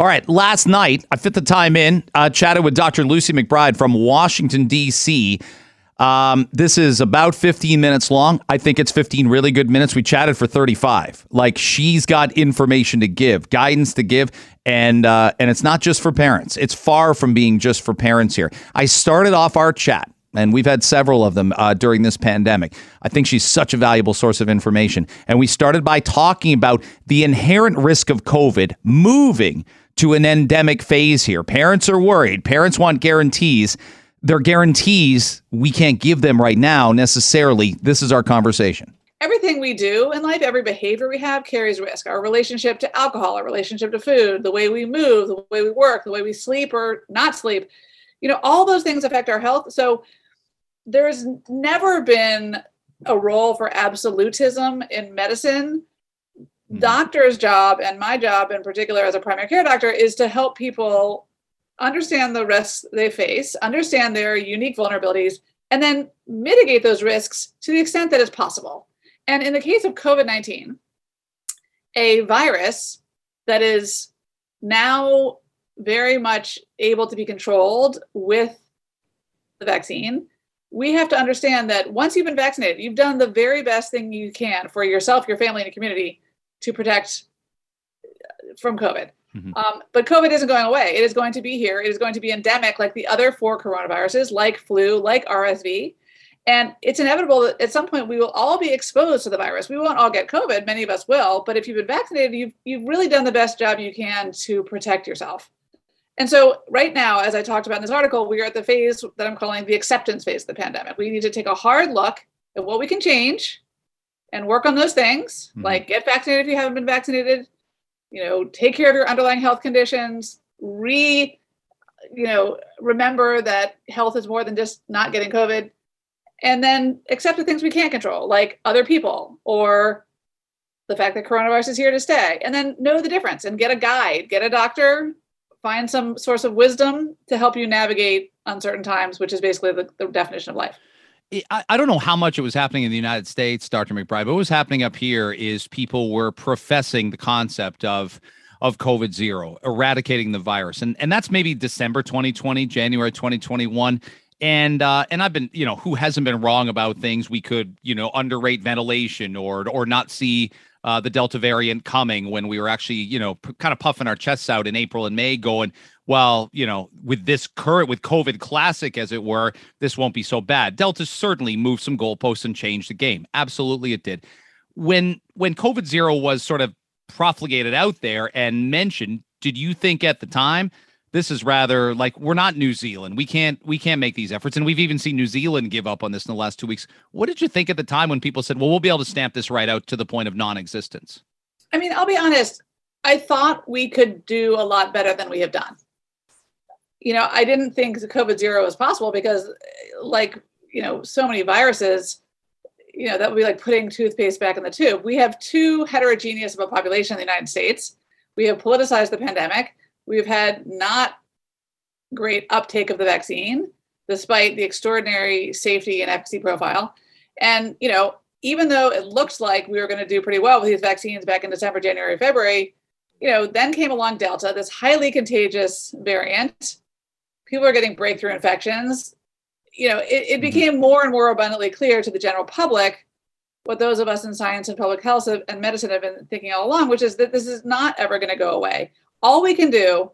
All right, last night I fit the time in, uh, chatted with Dr. Lucy McBride from Washington, D.C. Um, this is about 15 minutes long. I think it's 15 really good minutes. We chatted for 35. Like she's got information to give, guidance to give, and uh, and it's not just for parents. It's far from being just for parents here. I started off our chat and we've had several of them uh, during this pandemic. I think she's such a valuable source of information. And we started by talking about the inherent risk of COVID moving to an endemic phase here. Parents are worried. Parents want guarantees. They're guarantees we can't give them right now necessarily. This is our conversation. Everything we do in life, every behavior we have carries risk. Our relationship to alcohol, our relationship to food, the way we move, the way we work, the way we sleep or not sleep, you know, all those things affect our health. So there's never been a role for absolutism in medicine. Mm-hmm. Doctor's job and my job in particular as a primary care doctor is to help people understand the risks they face, understand their unique vulnerabilities, and then mitigate those risks to the extent that it's possible. And in the case of COVID 19, a virus that is now very much able to be controlled with the vaccine we have to understand that once you've been vaccinated, you've done the very best thing you can for yourself, your family, and your community to protect uh, from COVID. Mm-hmm. Um, but COVID isn't going away. It is going to be here. It is going to be endemic like the other four coronaviruses, like flu, like RSV. And it's inevitable that at some point we will all be exposed to the virus. We won't all get COVID. Many of us will. But if you've been vaccinated, you've, you've really done the best job you can to protect yourself. And so, right now, as I talked about in this article, we are at the phase that I'm calling the acceptance phase of the pandemic. We need to take a hard look at what we can change and work on those things, mm-hmm. like get vaccinated if you haven't been vaccinated, you know, take care of your underlying health conditions, re, you know, remember that health is more than just not getting COVID, and then accept the things we can't control, like other people or the fact that coronavirus is here to stay, and then know the difference and get a guide, get a doctor find some source of wisdom to help you navigate uncertain times, which is basically the, the definition of life. I, don't know how much it was happening in the United States, Dr. McBride, but what was happening up here is people were professing the concept of of COVID zero, eradicating the virus. And and that's maybe December 2020, January 2021. And uh, and I've been, you know, who hasn't been wrong about things we could, you know, underrate ventilation or or not see uh, the Delta variant coming when we were actually, you know, p- kind of puffing our chests out in April and May, going, well, you know, with this current, with COVID classic, as it were, this won't be so bad. Delta certainly moved some goalposts and changed the game. Absolutely, it did. When when COVID zero was sort of profligated out there and mentioned, did you think at the time this is rather like we're not New Zealand. We can't we can't make these efforts, and we've even seen New Zealand give up on this in the last two weeks. What did you think at the time when people said, "Well, we'll be able to stamp this right out to the point of non-existence"? I mean, I'll be honest. I thought we could do a lot better than we have done. You know, I didn't think the COVID zero was possible because, like, you know, so many viruses, you know, that would be like putting toothpaste back in the tube. We have too heterogeneous of a population in the United States. We have politicized the pandemic We've had not great uptake of the vaccine, despite the extraordinary safety and efficacy profile. And, you know, even though it looked like we were going to do pretty well with these vaccines back in December, January, February, you know, then came along Delta, this highly contagious variant. People are getting breakthrough infections. You know, it, it mm-hmm. became more and more abundantly clear to the general public what those of us in science and public health and medicine have been thinking all along, which is that this is not ever going to go away all we can do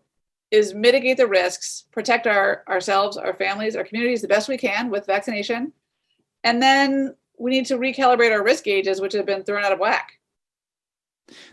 is mitigate the risks, protect our ourselves, our families, our communities the best we can with vaccination. And then we need to recalibrate our risk gauges, which have been thrown out of whack.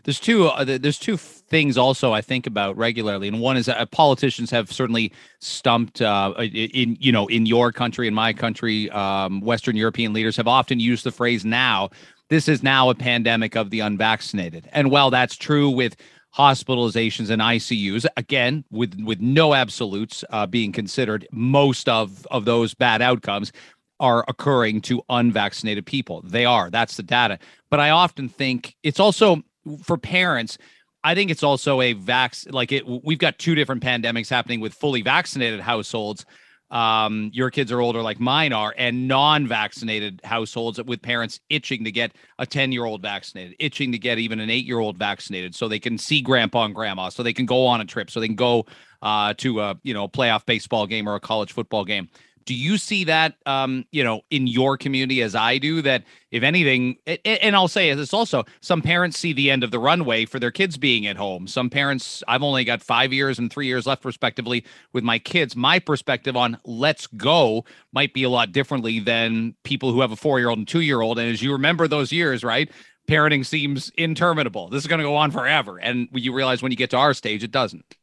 There's two. Uh, there's two things also I think about regularly, and one is uh, politicians have certainly stumped uh, in you know in your country, in my country, um, Western European leaders have often used the phrase "now." This is now a pandemic of the unvaccinated, and while that's true with hospitalizations and ICUs. Again, with with no absolutes uh, being considered, most of of those bad outcomes are occurring to unvaccinated people. They are. That's the data. But I often think it's also for parents. I think it's also a vax like it. We've got two different pandemics happening with fully vaccinated households um, your kids are older like mine are, and non-vaccinated households with parents itching to get a 10-year-old vaccinated, itching to get even an eight-year-old vaccinated so they can see grandpa and grandma, so they can go on a trip, so they can go uh, to a you know playoff baseball game or a college football game. Do you see that, um, you know, in your community as I do? That if anything, and I'll say this also: some parents see the end of the runway for their kids being at home. Some parents, I've only got five years and three years left, respectively, with my kids. My perspective on let's go might be a lot differently than people who have a four-year-old and two-year-old. And as you remember those years, right? Parenting seems interminable. This is going to go on forever, and you realize when you get to our stage, it doesn't.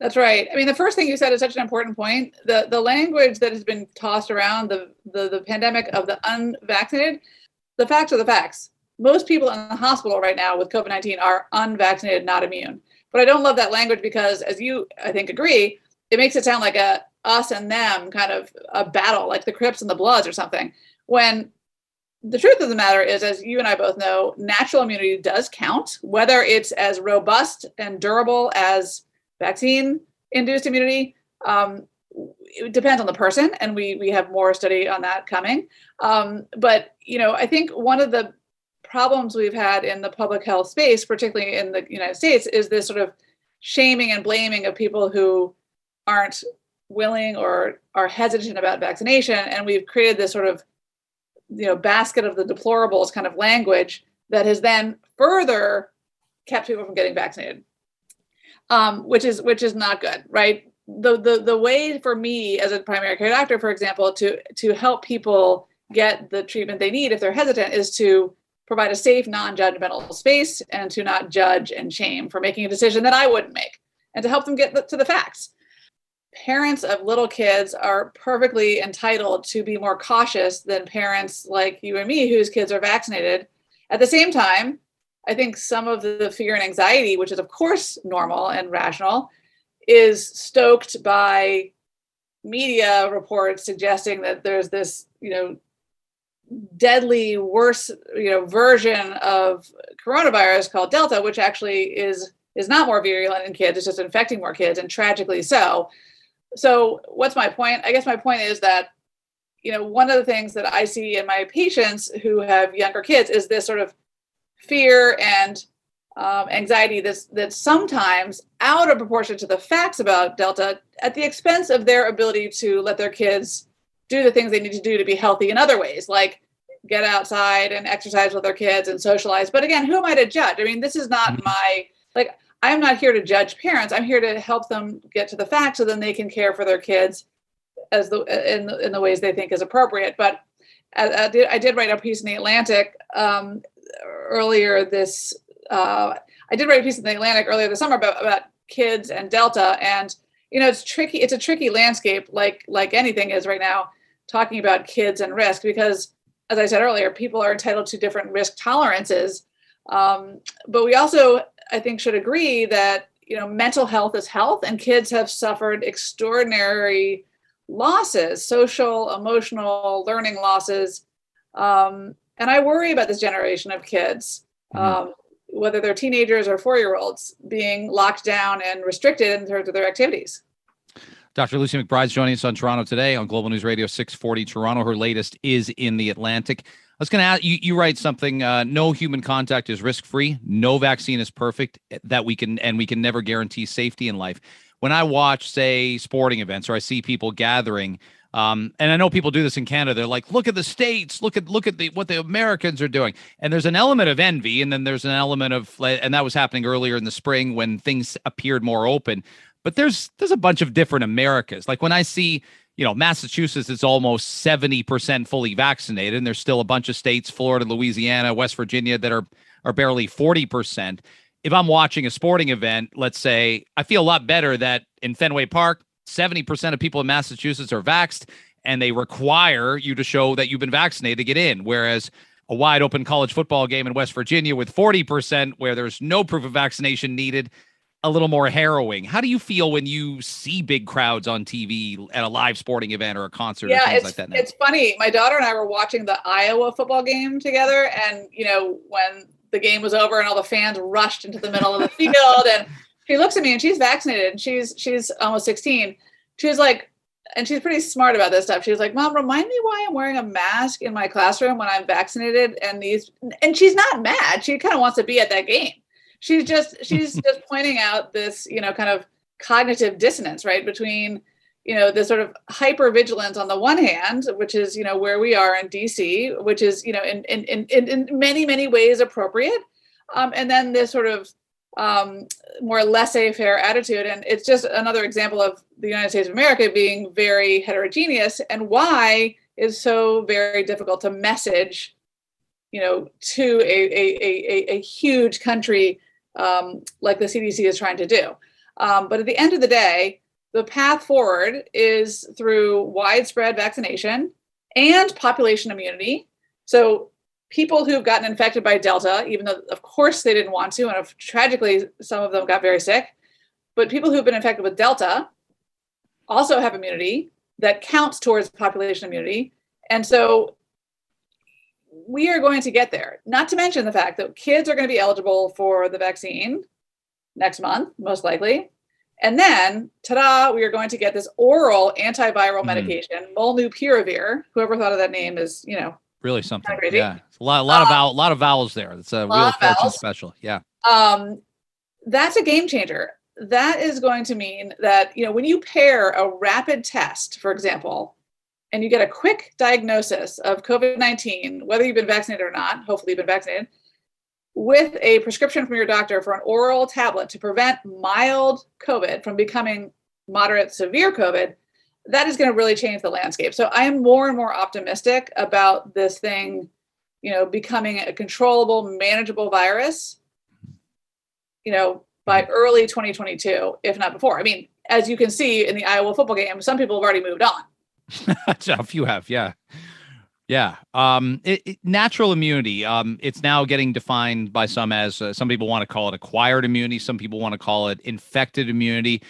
That's right. I mean, the first thing you said is such an important point. The the language that has been tossed around the the, the pandemic of the unvaccinated, the facts are the facts. Most people in the hospital right now with COVID nineteen are unvaccinated, not immune. But I don't love that language because, as you I think agree, it makes it sound like a us and them kind of a battle, like the Crips and the Bloods or something. When the truth of the matter is, as you and I both know, natural immunity does count, whether it's as robust and durable as vaccine induced immunity. Um, it depends on the person, and we we have more study on that coming. Um, but you know, I think one of the problems we've had in the public health space, particularly in the United States, is this sort of shaming and blaming of people who aren't willing or are hesitant about vaccination, and we've created this sort of you know basket of the deplorables kind of language that has then further kept people from getting vaccinated um, which is which is not good, right? The, the the way for me as a primary care doctor, for example, to to help people get the treatment they need if they're hesitant is to provide a safe, non-judgmental space and to not judge and shame for making a decision that I wouldn't make, and to help them get to the facts. Parents of little kids are perfectly entitled to be more cautious than parents like you and me whose kids are vaccinated. At the same time, I think some of the fear and anxiety, which is of course normal and rational, is stoked by media reports suggesting that there's this, you know, deadly worse, you know, version of coronavirus called Delta, which actually is is not more virulent in kids, it's just infecting more kids, and tragically so. So what's my point? I guess my point is that you know one of the things that I see in my patients who have younger kids is this sort of fear and um, anxiety that's that's sometimes out of proportion to the facts about delta at the expense of their ability to let their kids do the things they need to do to be healthy in other ways like get outside and exercise with their kids and socialize. But again who am i to judge? I mean this is not mm-hmm. my like i'm not here to judge parents. I'm here to help them get to the facts so then they can care for their kids as the in, in the ways they think is appropriate. But I, I, did, I did write a piece in the atlantic um, earlier this uh, I did write a piece in the Atlantic earlier this summer about, about kids and Delta, and you know it's tricky. It's a tricky landscape, like like anything is right now, talking about kids and risk because, as I said earlier, people are entitled to different risk tolerances. Um, but we also, I think, should agree that you know mental health is health, and kids have suffered extraordinary losses, social, emotional, learning losses. Um, and I worry about this generation of kids, mm-hmm. um, whether they're teenagers or four year olds, being locked down and restricted in terms of their activities. Dr. Lucy McBride's joining us on Toronto today on Global News Radio 640 Toronto. Her latest is in the Atlantic. I was going to ask you, you write something, uh, no human contact is risk free. No vaccine is perfect that we can, and we can never guarantee safety in life. When I watch, say, sporting events or I see people gathering, um, and I know people do this in Canada. They're like, look at the states, look at look at the what the Americans are doing. And there's an element of envy, and then there's an element of, and that was happening earlier in the spring when things appeared more open. But there's there's a bunch of different Americas. Like when I see, you know, Massachusetts is almost 70% fully vaccinated, and there's still a bunch of states, Florida, Louisiana, West Virginia, that are are barely 40%. If I'm watching a sporting event, let's say, I feel a lot better that in Fenway Park, 70% of people in Massachusetts are vaxxed and they require you to show that you've been vaccinated to get in. Whereas a wide open college football game in West Virginia with 40% where there's no proof of vaccination needed, a little more harrowing. How do you feel when you see big crowds on TV at a live sporting event or a concert yeah, or things it's, like that? Now? It's funny. My daughter and I were watching the Iowa football game together. And, you know, when the game was over and all the fans rushed into the middle of the field and she looks at me and she's vaccinated and she's she's almost 16 she was like and she's pretty smart about this stuff. She was like, "Mom, remind me why I'm wearing a mask in my classroom when I'm vaccinated." And these, and she's not mad. She kind of wants to be at that game. She's just, she's just pointing out this, you know, kind of cognitive dissonance, right, between, you know, the sort of hyper vigilance on the one hand, which is, you know, where we are in DC, which is, you know, in in in in many many ways appropriate, um, and then this sort of um, more laissez-faire attitude. And it's just another example of the United States of America being very heterogeneous and why is so very difficult to message, you know, to a, a, a, a huge country um, like the CDC is trying to do. Um, but at the end of the day, the path forward is through widespread vaccination and population immunity. So people who've gotten infected by Delta, even though, of course, they didn't want to, and tragically, some of them got very sick. But people who've been infected with Delta also have immunity that counts towards population immunity. And so we are going to get there. Not to mention the fact that kids are going to be eligible for the vaccine next month, most likely. And then, ta-da, we are going to get this oral antiviral mm. medication, molnupiravir. Whoever thought of that name is, you know, really something. Yeah, it's a lot, a lot um, of vowel, lot of vowels there. It's a Wheel of Fortune special. Yeah. Um, that's a game changer. That is going to mean that you know when you pair a rapid test, for example, and you get a quick diagnosis of COVID nineteen, whether you've been vaccinated or not. Hopefully, you've been vaccinated. With a prescription from your doctor for an oral tablet to prevent mild COVID from becoming moderate severe COVID, that is going to really change the landscape. So I am more and more optimistic about this thing, you know, becoming a controllable, manageable virus, you know, by early 2022, if not before. I mean, as you can see in the Iowa football game, some people have already moved on. a few have, yeah. Yeah. Um, it, it, natural immunity. Um, it's now getting defined by some as uh, some people want to call it acquired immunity. Some people want to call it infected immunity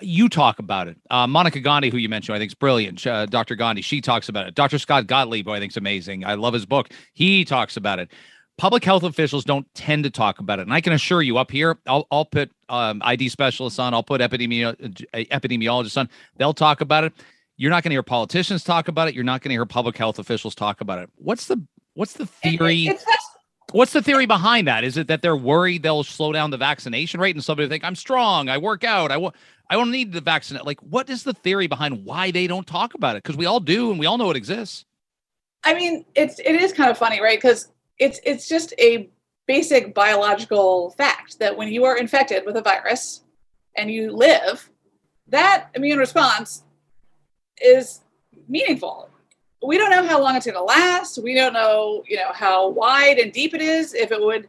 you talk about it. Uh, Monica Gandhi, who you mentioned, I think is brilliant. Uh, Dr. Gandhi, she talks about it. Dr. Scott Gottlieb, who I think is amazing. I love his book. He talks about it. Public health officials don't tend to talk about it, and I can assure you, up here, I'll I'll put um, ID specialists on, I'll put epidemiolo- uh, epidemiologists on. They'll talk about it. You're not going to hear politicians talk about it. You're not going to hear public health officials talk about it. What's the what's the theory? It, What's the theory behind that? Is it that they're worried they'll slow down the vaccination rate and somebody think I'm strong, I work out, I want I don't need the vaccine. Like, what is the theory behind why they don't talk about it? Because we all do, and we all know it exists. I mean, it's it is kind of funny, right? Because it's it's just a basic biological fact that when you are infected with a virus and you live, that immune response is meaningful. We don't know how long it's going to last. We don't know, you know, how wide and deep it is. If it would,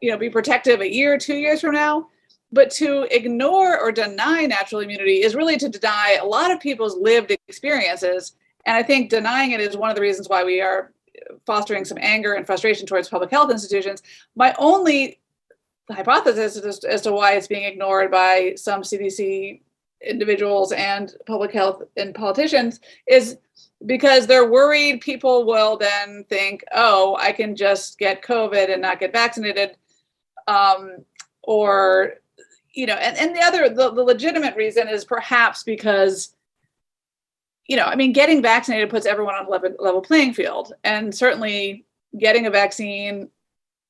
you know, be protective a year, two years from now. But to ignore or deny natural immunity is really to deny a lot of people's lived experiences. And I think denying it is one of the reasons why we are fostering some anger and frustration towards public health institutions. My only hypothesis as, as to why it's being ignored by some CDC individuals and public health and politicians is because they're worried people will then think, oh, I can just get COVID and not get vaccinated. Um, or you know, and, and the other, the, the legitimate reason is perhaps because, you know, I mean, getting vaccinated puts everyone on a level, level playing field. And certainly getting a vaccine,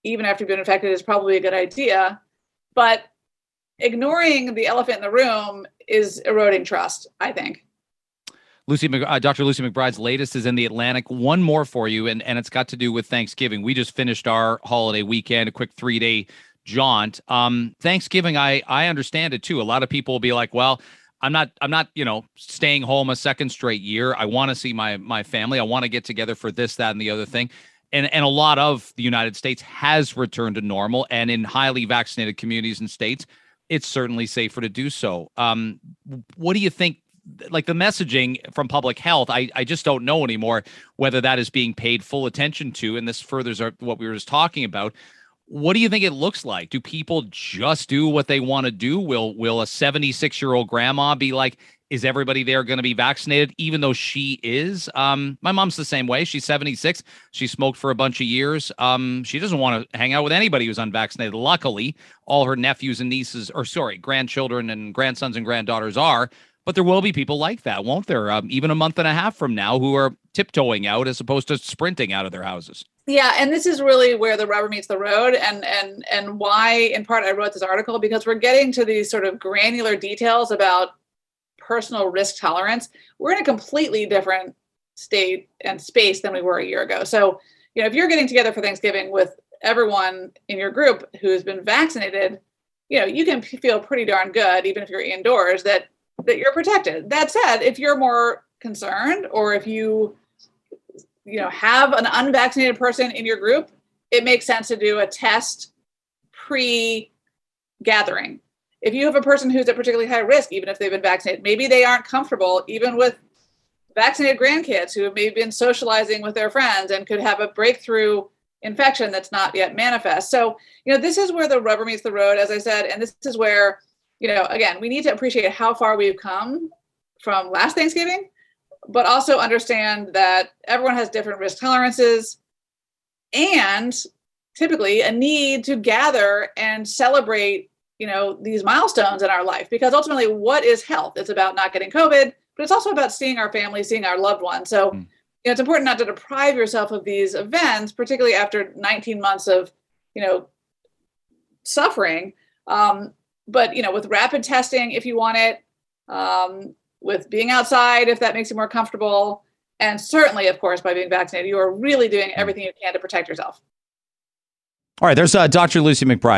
even after you've been infected, is probably a good idea. But ignoring the elephant in the room is eroding trust, I think. Lucy, uh, Dr. Lucy McBride's latest is in the Atlantic. One more for you, and, and it's got to do with Thanksgiving. We just finished our holiday weekend, a quick three day jaunt. Um, Thanksgiving, I I understand it too. A lot of people will be like, well, I'm not I'm not, you know, staying home a second straight year. I want to see my my family. I want to get together for this, that, and the other thing. And and a lot of the United States has returned to normal. And in highly vaccinated communities and states, it's certainly safer to do so. Um, what do you think? Like the messaging from public health, I, I just don't know anymore whether that is being paid full attention to. And this furthers our, what we were just talking about what do you think it looks like? Do people just do what they want to do? Will will a 76 year old grandma be like, is everybody there going to be vaccinated, even though she is? Um, my mom's the same way. She's 76. She smoked for a bunch of years. Um, she doesn't want to hang out with anybody who's unvaccinated. Luckily, all her nephews and nieces, or sorry, grandchildren and grandsons and granddaughters are. But there will be people like that, won't there? Um, even a month and a half from now, who are tiptoeing out as opposed to sprinting out of their houses. Yeah, and this is really where the rubber meets the road, and and and why, in part, I wrote this article because we're getting to these sort of granular details about personal risk tolerance. We're in a completely different state and space than we were a year ago. So, you know, if you're getting together for Thanksgiving with everyone in your group who's been vaccinated, you know, you can feel pretty darn good, even if you're indoors, that that you're protected. That said, if you're more concerned or if you you know have an unvaccinated person in your group, it makes sense to do a test pre gathering. If you have a person who's at particularly high risk, even if they've been vaccinated, maybe they aren't comfortable even with vaccinated grandkids who have maybe been socializing with their friends and could have a breakthrough infection that's not yet manifest. So, you know, this is where the rubber meets the road, as I said, and this is where, you know, again, we need to appreciate how far we've come from last Thanksgiving, but also understand that everyone has different risk tolerances and typically a need to gather and celebrate, you know, these milestones in our life because ultimately what is health? It's about not getting COVID, but it's also about seeing our family, seeing our loved ones. So, mm know, it's important not to deprive yourself of these events, particularly after 19 months of, you know, suffering. Um, but you know, with rapid testing, if you want it, um, with being outside, if that makes you more comfortable, and certainly, of course, by being vaccinated, you are really doing everything you can to protect yourself. All right, there's uh, Dr. Lucy McBride.